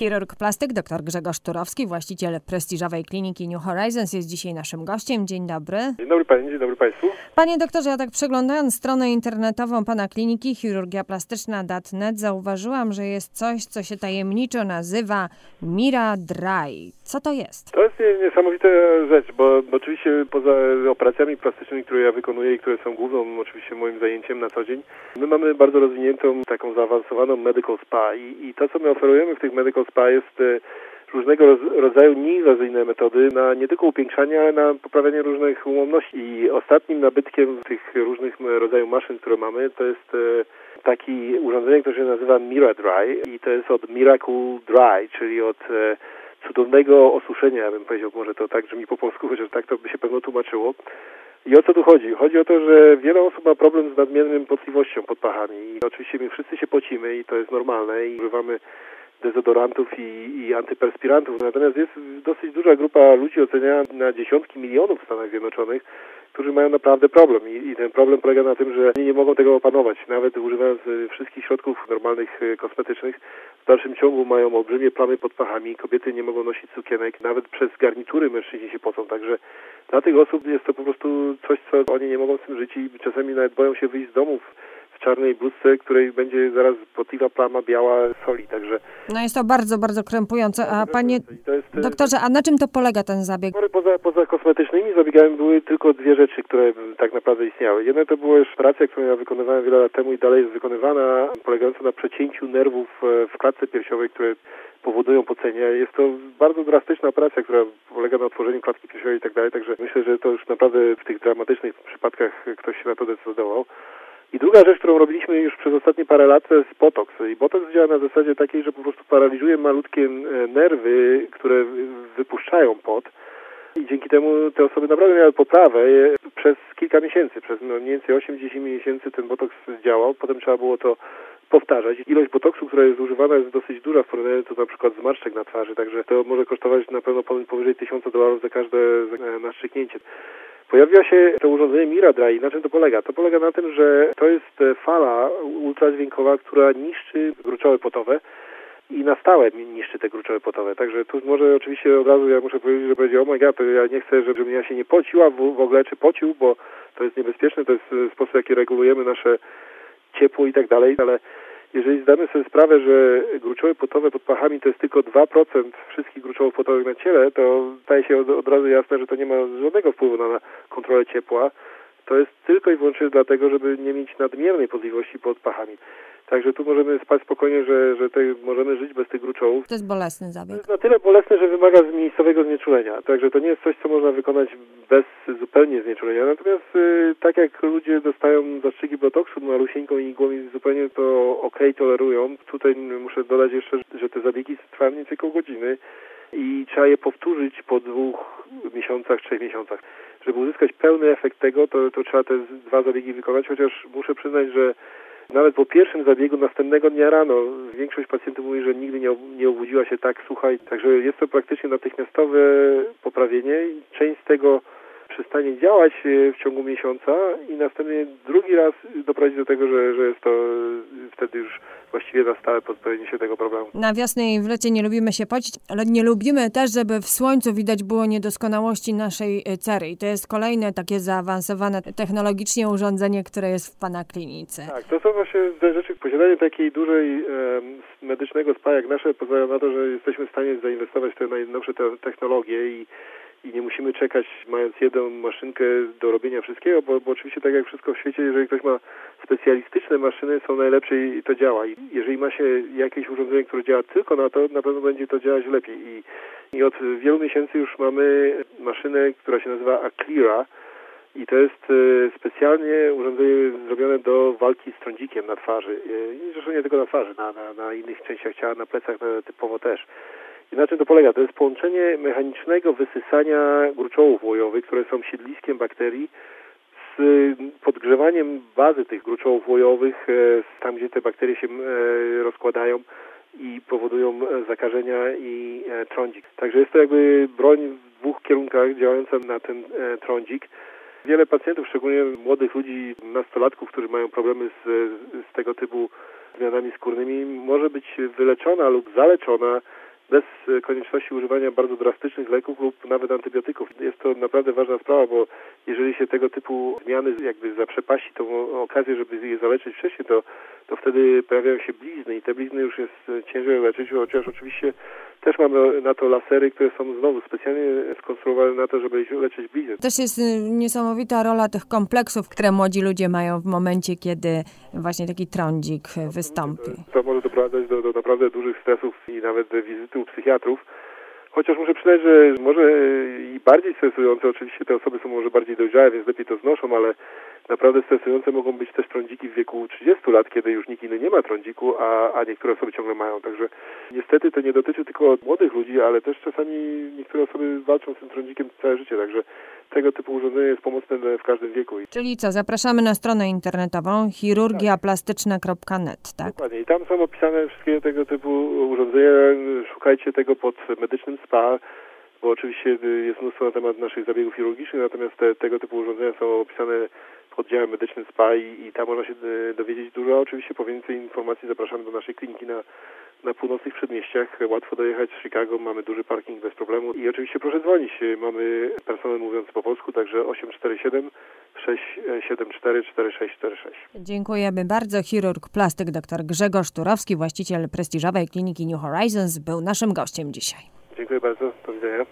Chirurg plastyk dr Grzegorz Turowski, właściciel prestiżowej kliniki New Horizons jest dzisiaj naszym gościem. Dzień dobry. Dzień dobry Pani, dzień dobry Państwu. Panie doktorze, ja tak przeglądając stronę internetową Pana kliniki chirurgiaplastyczna.net zauważyłam, że jest coś, co się tajemniczo nazywa Mira Dry. Co to jest? To jest niesamowita rzecz, bo, bo oczywiście poza operacjami plastycznymi, które ja wykonuję i które są główną oczywiście moim zajęciem na co dzień, my mamy bardzo rozwiniętą, taką zaawansowaną medical spa i, i to, co my oferujemy w tych medical spa jest e, różnego rodzaju nieinwazyjne metody na nie tylko upiększanie, ale na poprawianie różnych umowności. I ostatnim nabytkiem tych różnych rodzajów maszyn, które mamy, to jest e, taki urządzenie, które się nazywa Mira Dry i to jest od Miracle Dry, czyli od e, cudownego osuszenia, bym powiedział, może to tak brzmi po polsku, chociaż tak to by się pewno tłumaczyło. I o co tu chodzi? Chodzi o to, że wiele osób ma problem z nadmiernym potliwością pod pachami. I oczywiście my wszyscy się pocimy i to jest normalne i używamy dezodorantów i, i antyperspirantów. Natomiast jest dosyć duża grupa ludzi oceniana na dziesiątki milionów w Stanach Zjednoczonych, którzy mają naprawdę problem I, i ten problem polega na tym, że nie mogą tego opanować. Nawet używając y, wszystkich środków normalnych y, kosmetycznych, w dalszym ciągu mają olbrzymie plamy pod pachami. Kobiety nie mogą nosić sukienek, nawet przez garnitury mężczyźni się pocą. Także dla tych osób jest to po prostu coś, co oni nie mogą z tym żyć i czasami nawet boją się wyjść z domów czarnej bluzce, której będzie zaraz potliwa plama biała soli, także... No jest to bardzo, bardzo krępujące. A panie jest, doktorze, a na czym to polega ten zabieg? Poza, poza kosmetycznymi zabiegami były tylko dwie rzeczy, które tak naprawdę istniały. Jedna to była już operacja, którą ja wykonywałem wiele lat temu i dalej jest wykonywana, polegająca na przecięciu nerwów e, w klatce piersiowej, które powodują pocenie. Jest to bardzo drastyczna operacja, która polega na otworzeniu klatki piersiowej i tak dalej, także myślę, że to już naprawdę w tych dramatycznych przypadkach ktoś się na to decydował. I druga rzecz, którą robiliśmy już przez ostatnie parę lat, to jest botoks. I botoks działa na zasadzie takiej, że po prostu paraliżuje malutkie e, nerwy, które wypuszczają pot. I dzięki temu te osoby naprawdę miały poprawę przez kilka miesięcy. Przez no, mniej więcej 8-10 miesięcy ten botoks działał. Potem trzeba było to powtarzać. Ilość botoksu, która jest używana jest dosyć duża w porównaniu do na przykład zmarszczek na twarzy, także to może kosztować na pewno powyżej 1000 dolarów za każde naszczyknięcie. Pojawiła się to urządzenie Miradry. Na czym to polega? To polega na tym, że to jest e, fala ultradźwiękowa, która niszczy gruczoły potowe i na stałe niszczy te gruczoły potowe. Także tu może oczywiście od razu ja muszę powiedzieć, że będzie, oh my god, to ja nie chcę, żebym ja się nie pociła w, w ogóle, czy pocił, bo to jest niebezpieczne, to jest e, sposób, w jaki regulujemy nasze ciepło i tak dalej, ale jeżeli zdamy sobie sprawę, że gruczoły potowe pod pachami to jest tylko 2% wszystkich gruczołów potowych na ciele, to staje się od, od razu jasne, że to nie ma żadnego wpływu na kontrolę ciepła. To jest tylko i wyłącznie dlatego, żeby nie mieć nadmiernej podliwości pod pachami. Także tu możemy spać spokojnie, że, że tutaj możemy żyć bez tych gruczołów. To jest bolesny zabieg. To jest na tyle bolesny, że wymaga miejscowego znieczulenia. Także to nie jest coś, co można wykonać bez zupełnie znieczulenia. Natomiast y, tak jak ludzie dostają zastrzyki botoksu malusieńką igłą i zupełnie to ok tolerują, tutaj muszę dodać jeszcze, że te zabiegi trwają więcej około godziny i trzeba je powtórzyć po dwóch miesiącach, trzech miesiącach. Żeby uzyskać pełny efekt tego, to, to trzeba te dwa zabiegi wykonać, chociaż muszę przyznać, że nawet po pierwszym zabiegu następnego dnia rano większość pacjentów mówi, że nigdy nie, nie obudziła się tak sucha, także jest to praktycznie natychmiastowe poprawienie. Część z tego przestanie działać e, w ciągu miesiąca i następnie drugi raz doprowadzi do tego, że, że jest to wtedy już właściwie na stałe pozbawienie się tego problemu. Na wiosnę i w lecie nie lubimy się pocić, ale nie lubimy też, żeby w słońcu widać było niedoskonałości naszej e, cery. I to jest kolejne takie zaawansowane technologicznie urządzenie, które jest w Pana klinice. Tak, to są właśnie te rzeczy. Posiadanie takiej dużej e, medycznego spa jak nasze pozwala na to, że jesteśmy w stanie zainwestować w te najnowsze te technologie i i nie musimy czekać, mając jedną maszynkę do robienia wszystkiego, bo, bo oczywiście tak jak wszystko w świecie, jeżeli ktoś ma specjalistyczne maszyny, są najlepsze i to działa. I jeżeli ma się jakieś urządzenie, które działa tylko na to, na pewno będzie to działać lepiej. I, i od wielu miesięcy już mamy maszynę, która się nazywa Aclira, i to jest e, specjalnie urządzenie zrobione do walki z trądzikiem na twarzy. E, zresztą nie tylko na twarzy, na, na, na innych częściach ciała, na plecach typowo też. I na czym to polega? To jest połączenie mechanicznego wysysania gruczołów łojowych, które są siedliskiem bakterii, z podgrzewaniem bazy tych gruczołów łojowych, e, tam gdzie te bakterie się e, rozkładają i powodują e, zakażenia i trądzik. Także jest to jakby broń w dwóch kierunkach działająca na ten trądzik. Wiele pacjentów, szczególnie młodych ludzi, nastolatków, którzy mają problemy z, z tego typu zmianami skórnymi, może być wyleczona lub zaleczona bez konieczności używania bardzo drastycznych leków lub nawet antybiotyków. Jest to naprawdę ważna sprawa, bo jeżeli się tego typu zmiany jakby zaprzepaści tą okazję, żeby je zaleczyć wcześniej, to, to wtedy pojawiają się blizny i te blizny już jest ciężej leczyć, chociaż oczywiście też mamy na to lasery, które są znowu specjalnie skonstruowane na to, żeby leczyć blizny. Też jest y, niesamowita rola tych kompleksów, które młodzi ludzie mają w momencie, kiedy właśnie taki trądzik wystąpi. To może doprowadzać do, do naprawdę dużych stresów i nawet wizyty u psychiatrów. Chociaż muszę przyznać, że może i bardziej stresujące, oczywiście te osoby są może bardziej dojrzałe, więc lepiej to znoszą, ale naprawdę stresujące mogą być też trądziki w wieku 30 lat, kiedy już nikt inny nie ma trądziku, a, a niektóre osoby ciągle mają. Także niestety to nie dotyczy tylko młodych ludzi, ale też czasami niektóre osoby walczą z tym trądzikiem całe życie, także tego typu urządzenie jest pomocne w każdym wieku. Czyli co, zapraszamy na stronę internetową chirurgiaplastyczna.net, tak? Dokładnie. I tam są opisane wszystkie tego typu urządzenia. Szukajcie tego pod medycznym spa, bo oczywiście jest mnóstwo na temat naszych zabiegów chirurgicznych, natomiast te, tego typu urządzenia są opisane oddziałem medycznym SPA i, i tam można się e, dowiedzieć dużo. Oczywiście po więcej informacji zapraszamy do naszej kliniki na, na północnych przedmieściach. Łatwo dojechać z Chicago, mamy duży parking bez problemu i oczywiście proszę dzwonić. Mamy personel mówiący po polsku, także 847 674 4646. Dziękujemy bardzo. Chirurg plastyk dr Grzegorz Turowski, właściciel prestiżowej kliniki New Horizons, był naszym gościem dzisiaj. Dziękuję bardzo. Do widzenia.